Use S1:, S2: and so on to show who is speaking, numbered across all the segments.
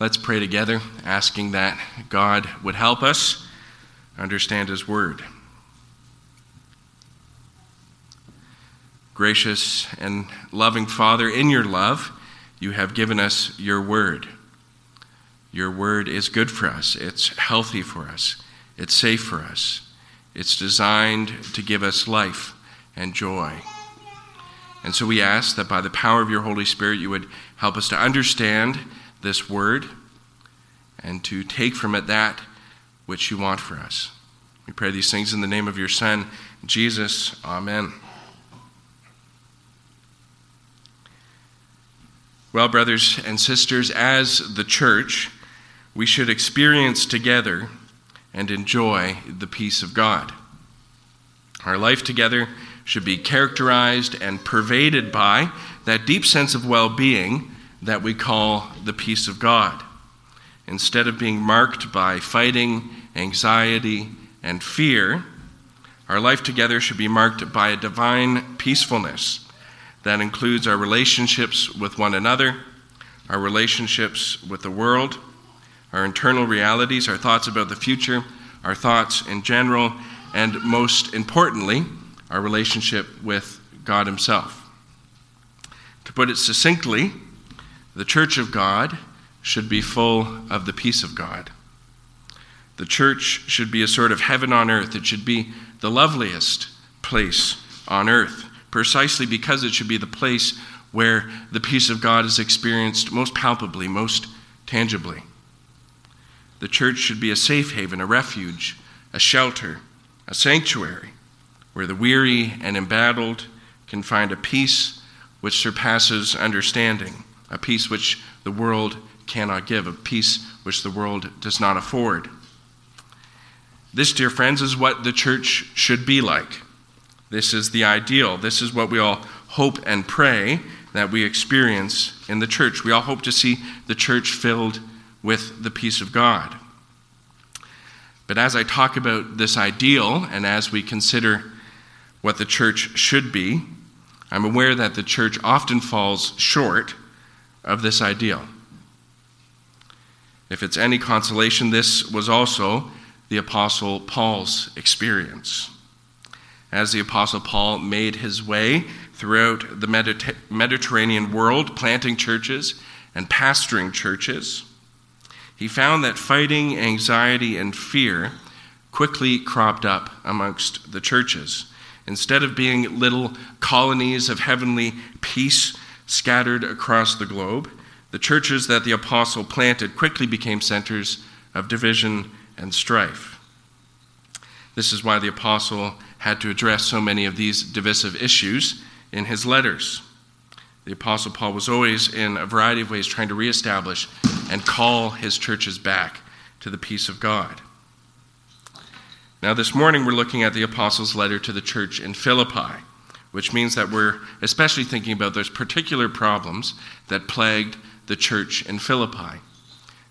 S1: Let's pray together, asking that God would help us understand His Word. Gracious and loving Father, in your love, you have given us your Word. Your Word is good for us, it's healthy for us, it's safe for us, it's designed to give us life and joy. And so we ask that by the power of your Holy Spirit, you would help us to understand this word and to take from it that which you want for us. We pray these things in the name of your Son, Jesus. Amen. Well, brothers and sisters, as the church, we should experience together and enjoy the peace of God. Our life together should be characterized and pervaded by that deep sense of well being that we call the peace of God. Instead of being marked by fighting, anxiety, and fear, our life together should be marked by a divine peacefulness that includes our relationships with one another, our relationships with the world, our internal realities, our thoughts about the future, our thoughts in general, and most importantly, our relationship with God Himself. To put it succinctly, the church of God should be full of the peace of God. The church should be a sort of heaven on earth. It should be the loveliest place on earth, precisely because it should be the place where the peace of God is experienced most palpably, most tangibly. The church should be a safe haven, a refuge, a shelter, a sanctuary where the weary and embattled can find a peace which surpasses understanding, a peace which the world cannot give, a peace which the world does not afford. This, dear friends, is what the church should be like. This is the ideal. This is what we all hope and pray that we experience in the church. We all hope to see the church filled with the peace of God. But as I talk about this ideal and as we consider what the church should be, I'm aware that the church often falls short of this ideal. If it's any consolation, this was also the Apostle Paul's experience. As the Apostle Paul made his way throughout the Mediter- Mediterranean world, planting churches and pastoring churches, he found that fighting, anxiety, and fear quickly cropped up amongst the churches. Instead of being little colonies of heavenly peace scattered across the globe, the churches that the apostle planted quickly became centers of division and strife. This is why the apostle had to address so many of these divisive issues in his letters. The apostle Paul was always, in a variety of ways, trying to reestablish and call his churches back to the peace of God. Now, this morning we're looking at the Apostles' letter to the church in Philippi, which means that we're especially thinking about those particular problems that plagued the church in Philippi.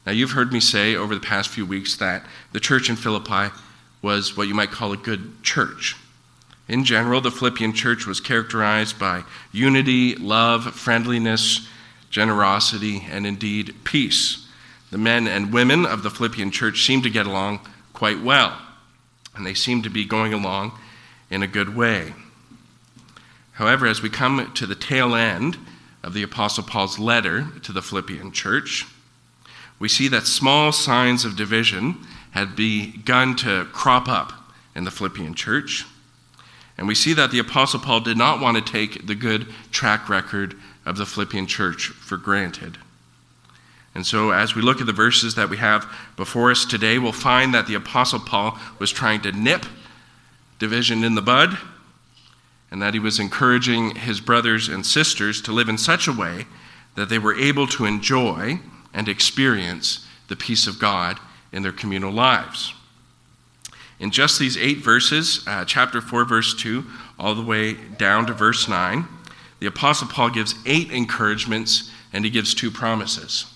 S1: Now, you've heard me say over the past few weeks that the church in Philippi was what you might call a good church. In general, the Philippian church was characterized by unity, love, friendliness, generosity, and indeed peace. The men and women of the Philippian church seemed to get along quite well and they seemed to be going along in a good way. However, as we come to the tail end of the Apostle Paul's letter to the Philippian church, we see that small signs of division had begun to crop up in the Philippian church. And we see that the Apostle Paul did not want to take the good track record of the Philippian church for granted. And so, as we look at the verses that we have before us today, we'll find that the Apostle Paul was trying to nip division in the bud, and that he was encouraging his brothers and sisters to live in such a way that they were able to enjoy and experience the peace of God in their communal lives. In just these eight verses, uh, chapter 4, verse 2, all the way down to verse 9, the Apostle Paul gives eight encouragements and he gives two promises.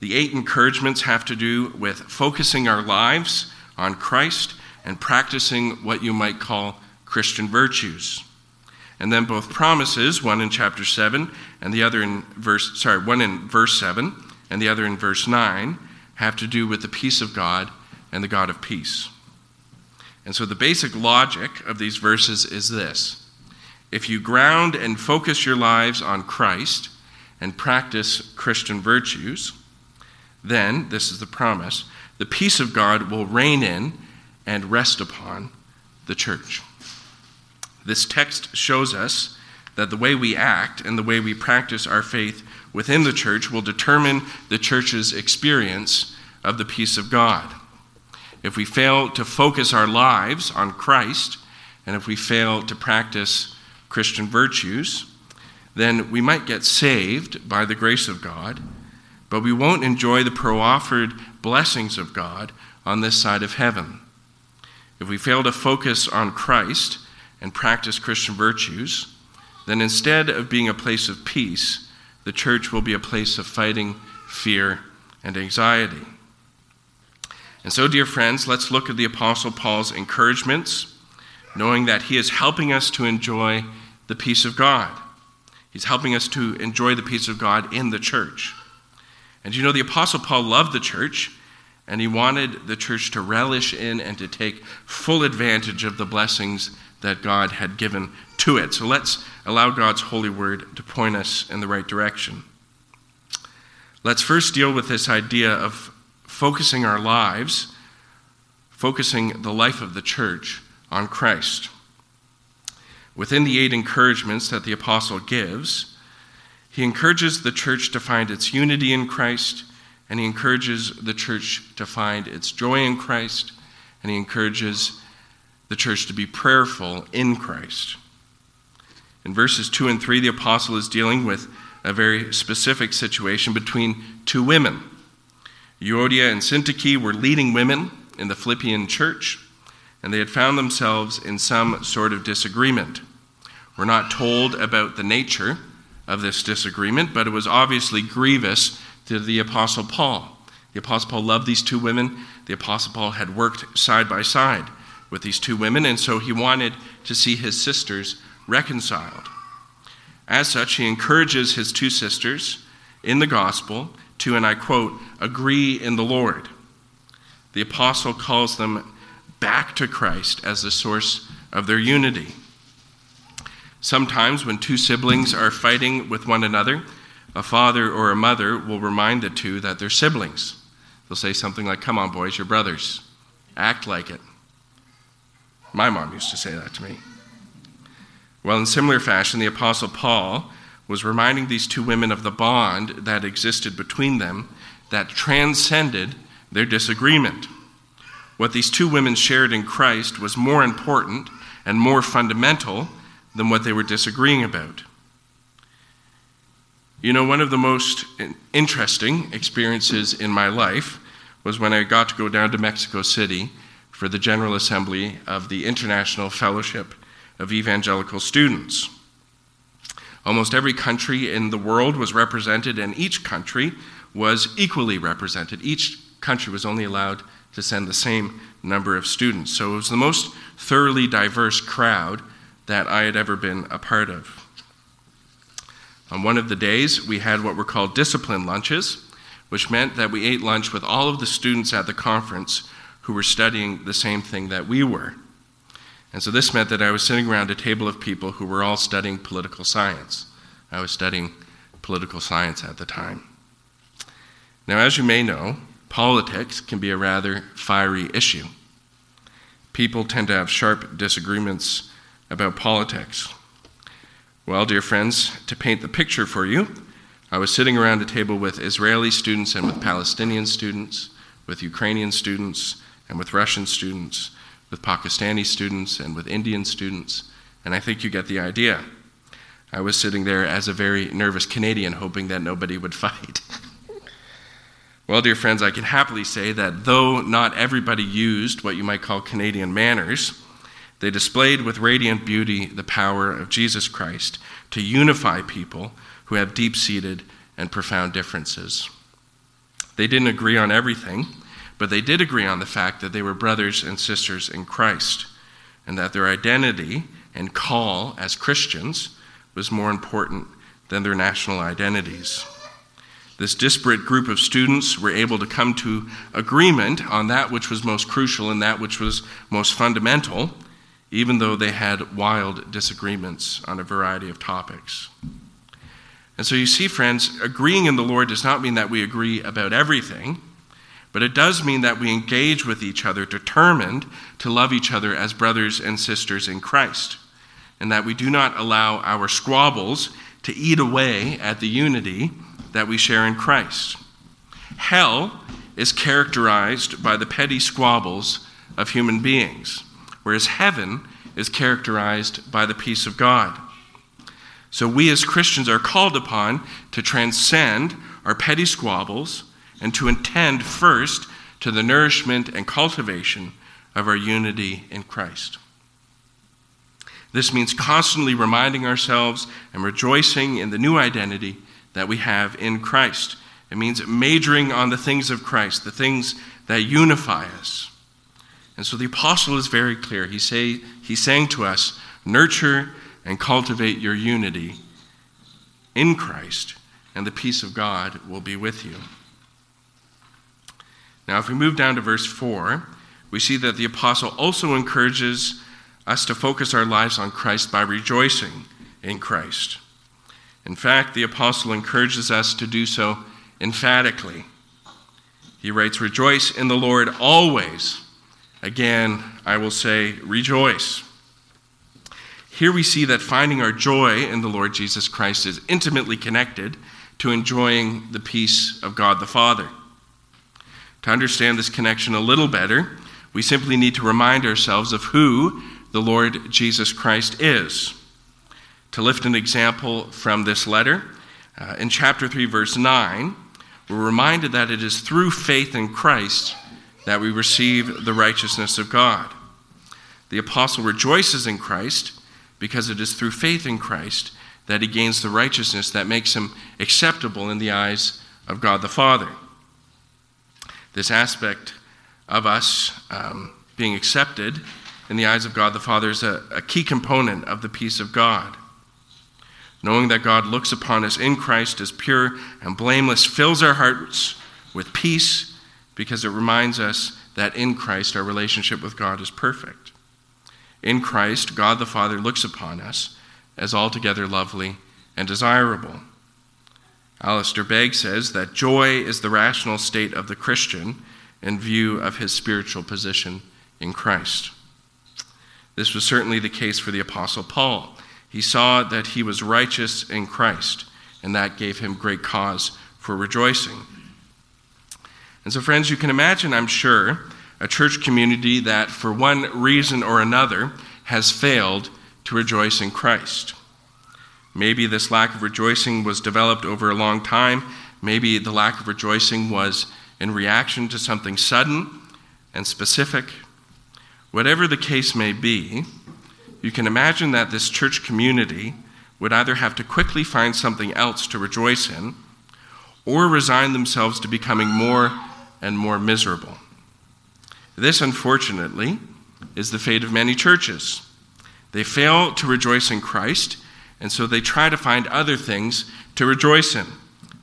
S1: The eight encouragements have to do with focusing our lives on Christ and practicing what you might call Christian virtues. And then both promises, one in chapter 7 and the other in verse sorry, one in verse 7 and the other in verse 9 have to do with the peace of God and the God of peace. And so the basic logic of these verses is this if you ground and focus your lives on Christ and practice Christian virtues, then, this is the promise, the peace of God will reign in and rest upon the church. This text shows us that the way we act and the way we practice our faith within the church will determine the church's experience of the peace of God. If we fail to focus our lives on Christ, and if we fail to practice Christian virtues, then we might get saved by the grace of God, but we won't enjoy the pro-offered blessings of God on this side of heaven. If we fail to focus on Christ and practice Christian virtues, then instead of being a place of peace, the church will be a place of fighting, fear, and anxiety. And so, dear friends, let's look at the Apostle Paul's encouragements, knowing that he is helping us to enjoy the peace of God. He's helping us to enjoy the peace of God in the church. And you know, the Apostle Paul loved the church, and he wanted the church to relish in and to take full advantage of the blessings that God had given to it. So let's allow God's holy word to point us in the right direction. Let's first deal with this idea of focusing our lives, focusing the life of the church on Christ. Within the eight encouragements that the apostle gives, he encourages the church to find its unity in Christ, and he encourages the church to find its joy in Christ, and he encourages the church to be prayerful in Christ. In verses 2 and 3, the apostle is dealing with a very specific situation between two women. Euodia and Syntyche were leading women in the Philippian church, and they had found themselves in some sort of disagreement. We're not told about the nature of this disagreement, but it was obviously grievous to the Apostle Paul. The Apostle Paul loved these two women. The Apostle Paul had worked side by side with these two women, and so he wanted to see his sisters reconciled. As such, he encourages his two sisters in the gospel to, and I quote, agree in the Lord. The apostle calls them back to Christ as the source of their unity. Sometimes, when two siblings are fighting with one another, a father or a mother will remind the two that they're siblings. They'll say something like, Come on, boys, you're brothers. Act like it. My mom used to say that to me. Well, in similar fashion, the Apostle Paul was reminding these two women of the bond that existed between them that transcended their disagreement. What these two women shared in Christ was more important and more fundamental than what they were disagreeing about. You know, one of the most interesting experiences in my life was when I got to go down to Mexico City for the General Assembly of the International Fellowship of evangelical students. Almost every country in the world was represented, and each country was equally represented. Each country was only allowed to send the same number of students. So it was the most thoroughly diverse crowd that I had ever been a part of. On one of the days, we had what were called discipline lunches, which meant that we ate lunch with all of the students at the conference who were studying the same thing that we were. And so this meant that I was sitting around a table of people who were all studying political science. I was studying political science at the time. Now, as you may know, politics can be a rather fiery issue. People tend to have sharp disagreements about politics. Well, dear friends, to paint the picture for you, I was sitting around a table with Israeli students and with Palestinian students, with Ukrainian students, and with Russian students with Pakistani students and with Indian students, and I think you get the idea. I was sitting there as a very nervous Canadian, hoping that nobody would fight. well, dear friends, I can happily say that though not everybody used what you might call Canadian manners, they displayed with radiant beauty the power of Jesus Christ to unify people who have deep seated and profound differences. They didn't agree on everything, but they did agree on the fact that they were brothers and sisters in Christ, and that their identity and call as Christians was more important than their national identities. This disparate group of students were able to come to agreement on that which was most crucial and that which was most fundamental, even though they had wild disagreements on a variety of topics. And so you see, friends, agreeing in the Lord does not mean that we agree about everything, but it does mean that we engage with each other, determined to love each other as brothers and sisters in Christ, and that we do not allow our squabbles to eat away at the unity that we share in Christ. Hell is characterized by the petty squabbles of human beings, whereas heaven is characterized by the peace of God. So we as Christians are called upon to transcend our petty squabbles and to attend first to the nourishment and cultivation of our unity in Christ. This means constantly reminding ourselves and rejoicing in the new identity that we have in Christ. It means majoring on the things of Christ, the things that unify us. And so the apostle is very clear. He say, he's saying to us, nurture and cultivate your unity in Christ, and the peace of God will be with you. Now, if we move down to verse 4, we see that the apostle also encourages us to focus our lives on Christ by rejoicing in Christ. In fact, the apostle encourages us to do so emphatically. He writes, Rejoice in the Lord always. Again, I will say, rejoice. Here we see that finding our joy in the Lord Jesus Christ is intimately connected to enjoying the peace of God the Father. To understand this connection a little better, we simply need to remind ourselves of who the Lord Jesus Christ is. To lift an example from this letter, uh, in chapter 3, verse 9, we're reminded that it is through faith in Christ that we receive the righteousness of God. The apostle rejoices in Christ because it is through faith in Christ that he gains the righteousness that makes him acceptable in the eyes of God the Father. This aspect of us um, being accepted in the eyes of God the Father is a, a key component of the peace of God. Knowing that God looks upon us in Christ as pure and blameless fills our hearts with peace because it reminds us that in Christ our relationship with God is perfect. In Christ, God the Father looks upon us as altogether lovely and desirable. Alistair Begg says that joy is the rational state of the Christian in view of his spiritual position in Christ. This was certainly the case for the Apostle Paul. He saw that he was righteous in Christ, and that gave him great cause for rejoicing. And so, friends, you can imagine, I'm sure, a church community that, for one reason or another, has failed to rejoice in Christ. Maybe this lack of rejoicing was developed over a long time. Maybe the lack of rejoicing was in reaction to something sudden and specific. Whatever the case may be, you can imagine that this church community would either have to quickly find something else to rejoice in or resign themselves to becoming more and more miserable. This, unfortunately, is the fate of many churches. They fail to rejoice in Christ, and so they try to find other things to rejoice in.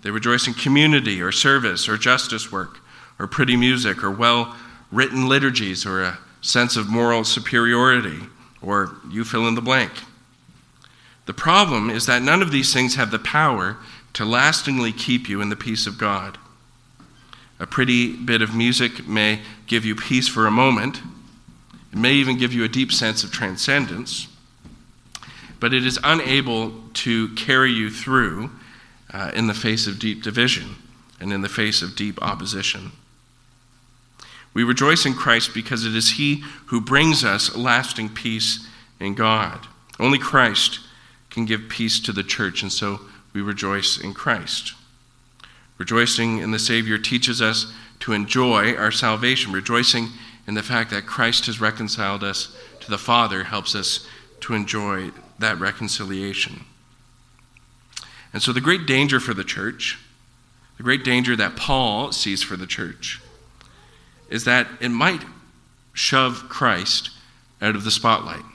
S1: They rejoice in community or service or justice work or pretty music or well written liturgies or a sense of moral superiority or you fill in the blank. The problem is that none of these things have the power to lastingly keep you in the peace of God. A pretty bit of music may give you peace for a moment, it may even give you a deep sense of transcendence, but it is unable to carry you through uh, in the face of deep division and in the face of deep opposition. We rejoice in Christ because it is He who brings us lasting peace in God. Only Christ can give peace to the church, and so we rejoice in Christ. Rejoicing in the Savior teaches us to enjoy our salvation. Rejoicing in the fact that Christ has reconciled us to the Father helps us to enjoy that reconciliation. And so, the great danger for the church, the great danger that Paul sees for the church, is that it might shove Christ out of the spotlight.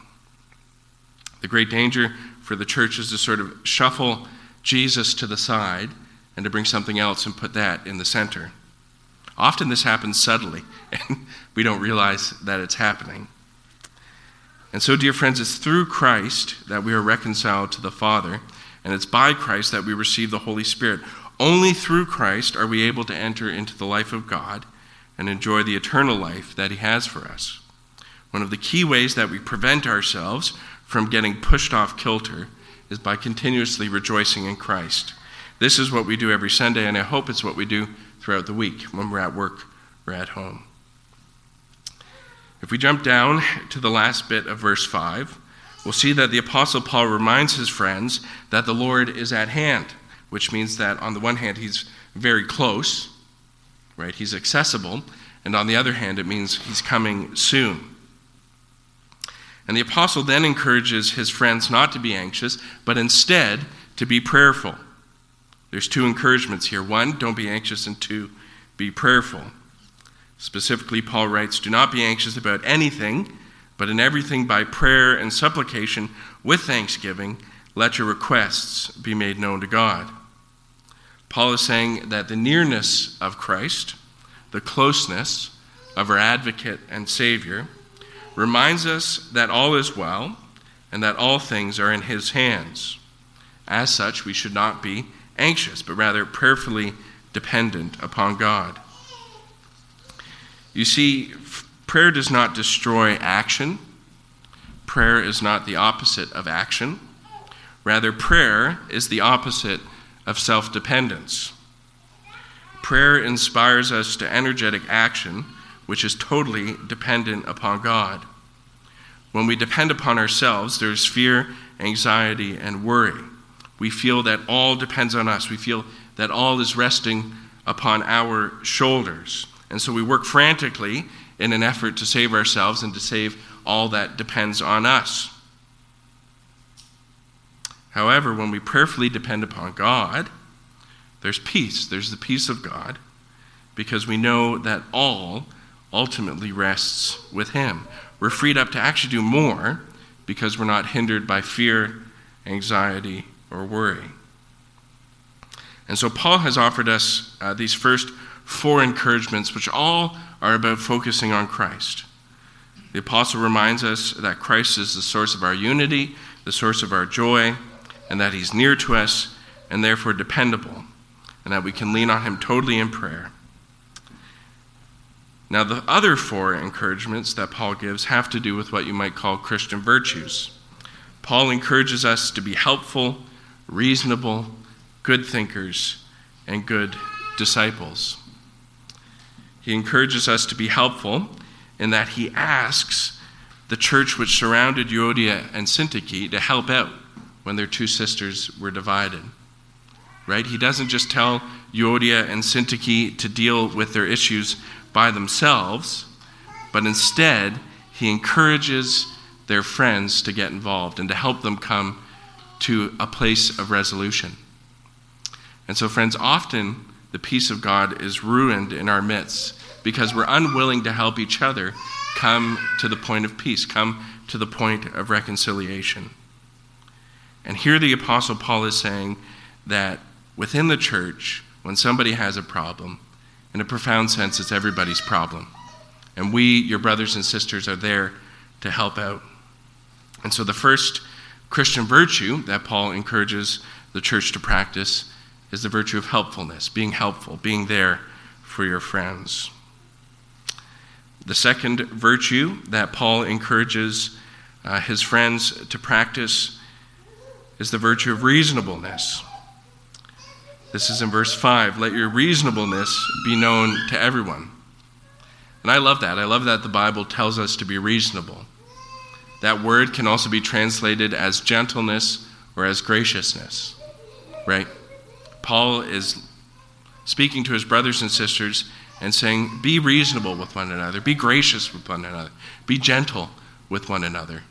S1: The great danger for the church is to sort of shuffle Jesus to the side and to bring something else and put that in the center. Often this happens subtly, and we don't realize that it's happening. And so, dear friends, it's through Christ that we are reconciled to the Father, and it's by Christ that we receive the Holy Spirit. Only through Christ are we able to enter into the life of God and enjoy the eternal life that He has for us. One of the key ways that we prevent ourselves from getting pushed off kilter is by continuously rejoicing in Christ. This is what we do every Sunday, and I hope it's what we do throughout the week when we're at work or at home. If we jump down to the last bit of verse 5, we'll see that the Apostle Paul reminds his friends that the Lord is at hand, which means that on the one hand, he's very close, right? He's accessible. And on the other hand, it means he's coming soon. And the apostle then encourages his friends not to be anxious, but instead to be prayerful. There's two encouragements here. One, don't be anxious, and two, be prayerful. Specifically, Paul writes, Do not be anxious about anything, but in everything by prayer and supplication with thanksgiving, let your requests be made known to God. Paul is saying that the nearness of Christ, the closeness of our advocate and Savior, reminds us that all is well and that all things are in His hands. As such, we should not be anxious, but rather prayerfully dependent upon God. You see, prayer does not destroy action. Prayer is not the opposite of action. Rather, prayer is the opposite of self dependence. Prayer inspires us to energetic action, which is totally dependent upon God. When we depend upon ourselves, there's fear, anxiety, and worry. We feel that all depends on us. We feel that all is resting upon our shoulders. And so we work frantically in an effort to save ourselves and to save all that depends on us. However, when we prayerfully depend upon God, there's peace. There's the peace of God because we know that all ultimately rests with Him. We're freed up to actually do more because we're not hindered by fear, anxiety, or worry. And so Paul has offered us uh, these first four encouragements, which all are about focusing on Christ. The apostle reminds us that Christ is the source of our unity, the source of our joy, and that he's near to us and therefore dependable, and that we can lean on him totally in prayer. Now, the other four encouragements that Paul gives have to do with what you might call Christian virtues. Paul encourages us to be helpful, reasonable, good thinkers, and good disciples. He encourages us to be helpful in that he asks the church which surrounded Euodia and Syntyche to help out when their two sisters were divided. Right? He doesn't just tell Euodia and Syntyche to deal with their issues by themselves, but instead, he encourages their friends to get involved and to help them come to a place of resolution. And so, friends, often the peace of God is ruined in our midst because we're unwilling to help each other come to the point of peace, come to the point of reconciliation. And here the Apostle Paul is saying that within the church, when somebody has a problem, in a profound sense, it's everybody's problem. And we, your brothers and sisters, are there to help out. And so the first Christian virtue that Paul encourages the church to practice is the virtue of helpfulness, being helpful, being there for your friends. The second virtue that Paul encourages uh, his friends to practice is the virtue of reasonableness. This is in verse 5. Let your reasonableness be known to everyone. And I love that. I love that the Bible tells us to be reasonable. That word can also be translated as gentleness or as graciousness, right? Paul is speaking to his brothers and sisters and saying, Be reasonable with one another, be gracious with one another, be gentle with one another.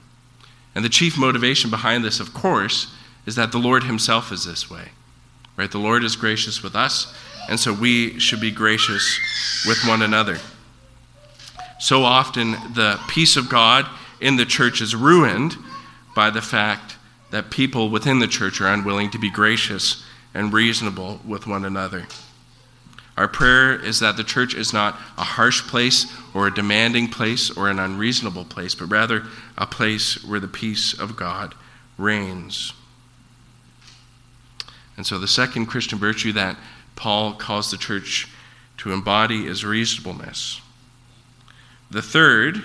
S1: And the chief motivation behind this, of course, is that the Lord Himself is this way. Right? The Lord is gracious with us, and so we should be gracious with one another. So often, the peace of God in the church is ruined by the fact that people within the church are unwilling to be gracious and reasonable with one another. Our prayer is that the church is not a harsh place or a demanding place or an unreasonable place, but rather a place where the peace of God reigns. And so, the second Christian virtue that Paul calls the church to embody is reasonableness. The third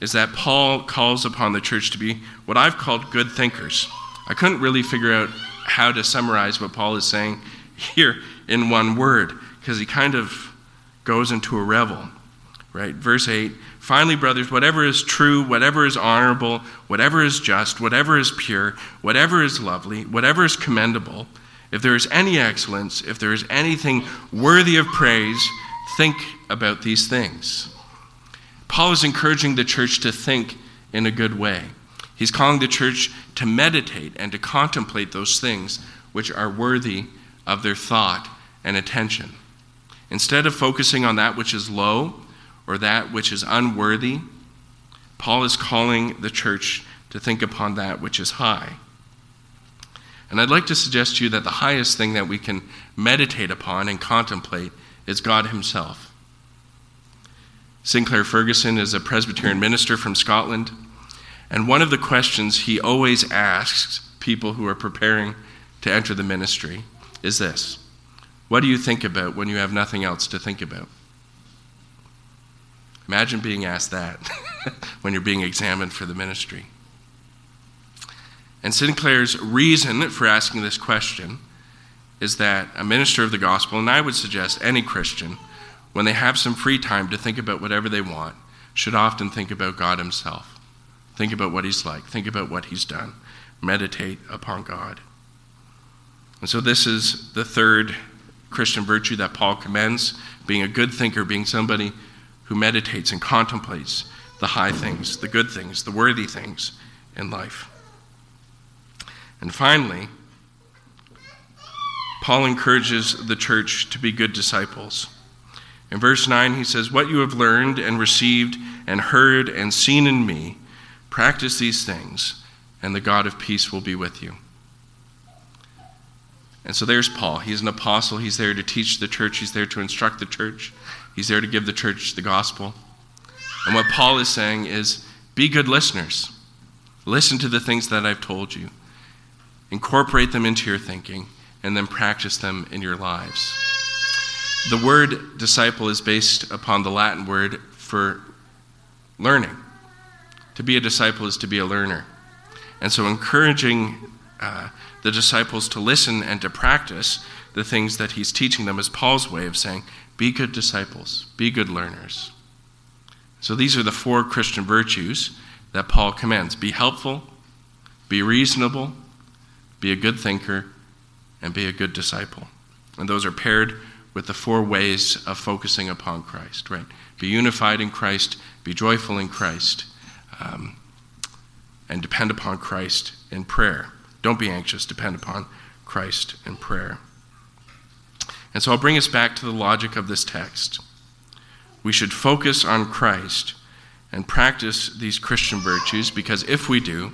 S1: is that Paul calls upon the church to be what I've called good thinkers. I couldn't really figure out how to summarize what Paul is saying here in one word because he kind of goes into a revel. Right? Verse 8 Finally, brothers, whatever is true, whatever is honorable, whatever is just, whatever is pure, whatever is lovely, whatever is commendable, if there is any excellence, if there is anything worthy of praise, think about these things. Paul is encouraging the church to think in a good way. He's calling the church to meditate and to contemplate those things which are worthy of their thought and attention. Instead of focusing on that which is low or that which is unworthy, Paul is calling the church to think upon that which is high. And I'd like to suggest to you that the highest thing that we can meditate upon and contemplate is God Himself. Sinclair Ferguson is a Presbyterian minister from Scotland, and one of the questions he always asks people who are preparing to enter the ministry is this What do you think about when you have nothing else to think about? Imagine being asked that when you're being examined for the ministry. And Sinclair's reason for asking this question is that a minister of the gospel, and I would suggest any Christian, when they have some free time to think about whatever they want, should often think about God Himself. Think about what He's like, think about what He's done, meditate upon God. And so, this is the third Christian virtue that Paul commends being a good thinker, being somebody who meditates and contemplates the high things, the good things, the worthy things in life. And finally, Paul encourages the church to be good disciples. In verse 9, he says, What you have learned and received and heard and seen in me, practice these things, and the God of peace will be with you. And so there's Paul. He's an apostle. He's there to teach the church, he's there to instruct the church, he's there to give the church the gospel. And what Paul is saying is be good listeners. Listen to the things that I've told you incorporate them into your thinking, and then practice them in your lives. The word disciple is based upon the Latin word for learning. To be a disciple is to be a learner. And so, encouraging uh, the disciples to listen and to practice the things that he's teaching them is Paul's way of saying, be good disciples, be good learners. So, these are the four Christian virtues that Paul commends be helpful, be reasonable, be a good thinker, and be a good disciple. And those are paired with the four ways of focusing upon Christ, right? Be unified in Christ, be joyful in Christ, um, and depend upon Christ in prayer. Don't be anxious, depend upon Christ in prayer. And so I'll bring us back to the logic of this text. We should focus on Christ and practice these Christian virtues because if we do,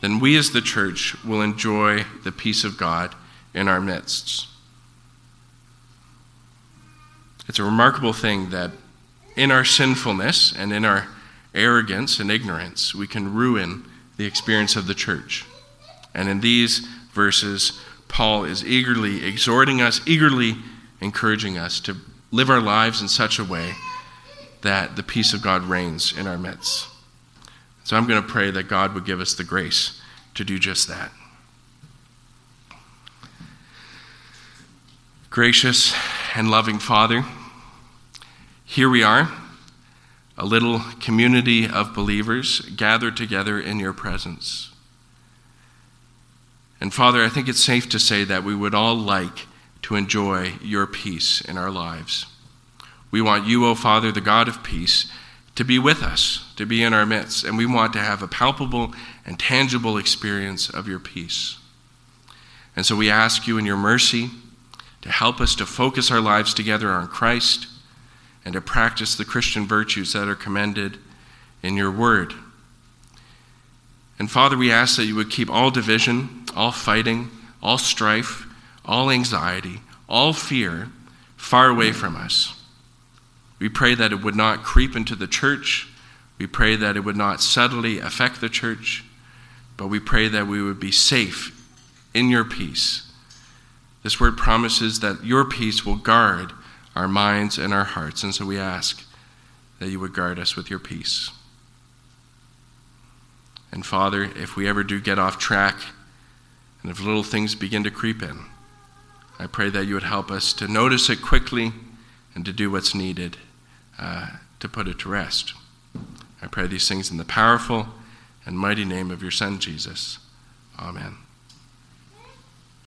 S1: then we as the church will enjoy the peace of God in our midst. It's a remarkable thing that in our sinfulness and in our arrogance and ignorance, we can ruin the experience of the church. And in these verses, Paul is eagerly exhorting us, eagerly encouraging us to live our lives in such a way that the peace of God reigns in our midst. So I'm going to pray that God would give us the grace to do just that. Gracious and loving Father, here we are, a little community of believers gathered together in your presence. And Father, I think it's safe to say that we would all like to enjoy your peace in our lives. We want you, O oh Father, the God of peace, to be with us, to be in our midst, and we want to have a palpable and tangible experience of your peace. And so we ask you in your mercy to help us to focus our lives together on Christ and to practice the Christian virtues that are commended in your word. And Father, we ask that you would keep all division, all fighting, all strife, all anxiety, all fear far away from us. We pray that it would not creep into the church. We pray that it would not subtly affect the church, but we pray that we would be safe in your peace. This word promises that your peace will guard our minds and our hearts, and so we ask that you would guard us with your peace. And Father, if we ever do get off track, and if little things begin to creep in, I pray that you would help us to notice it quickly and to do what's needed uh, to put it to rest. I pray these things in the powerful and mighty name of your Son, Jesus. Amen.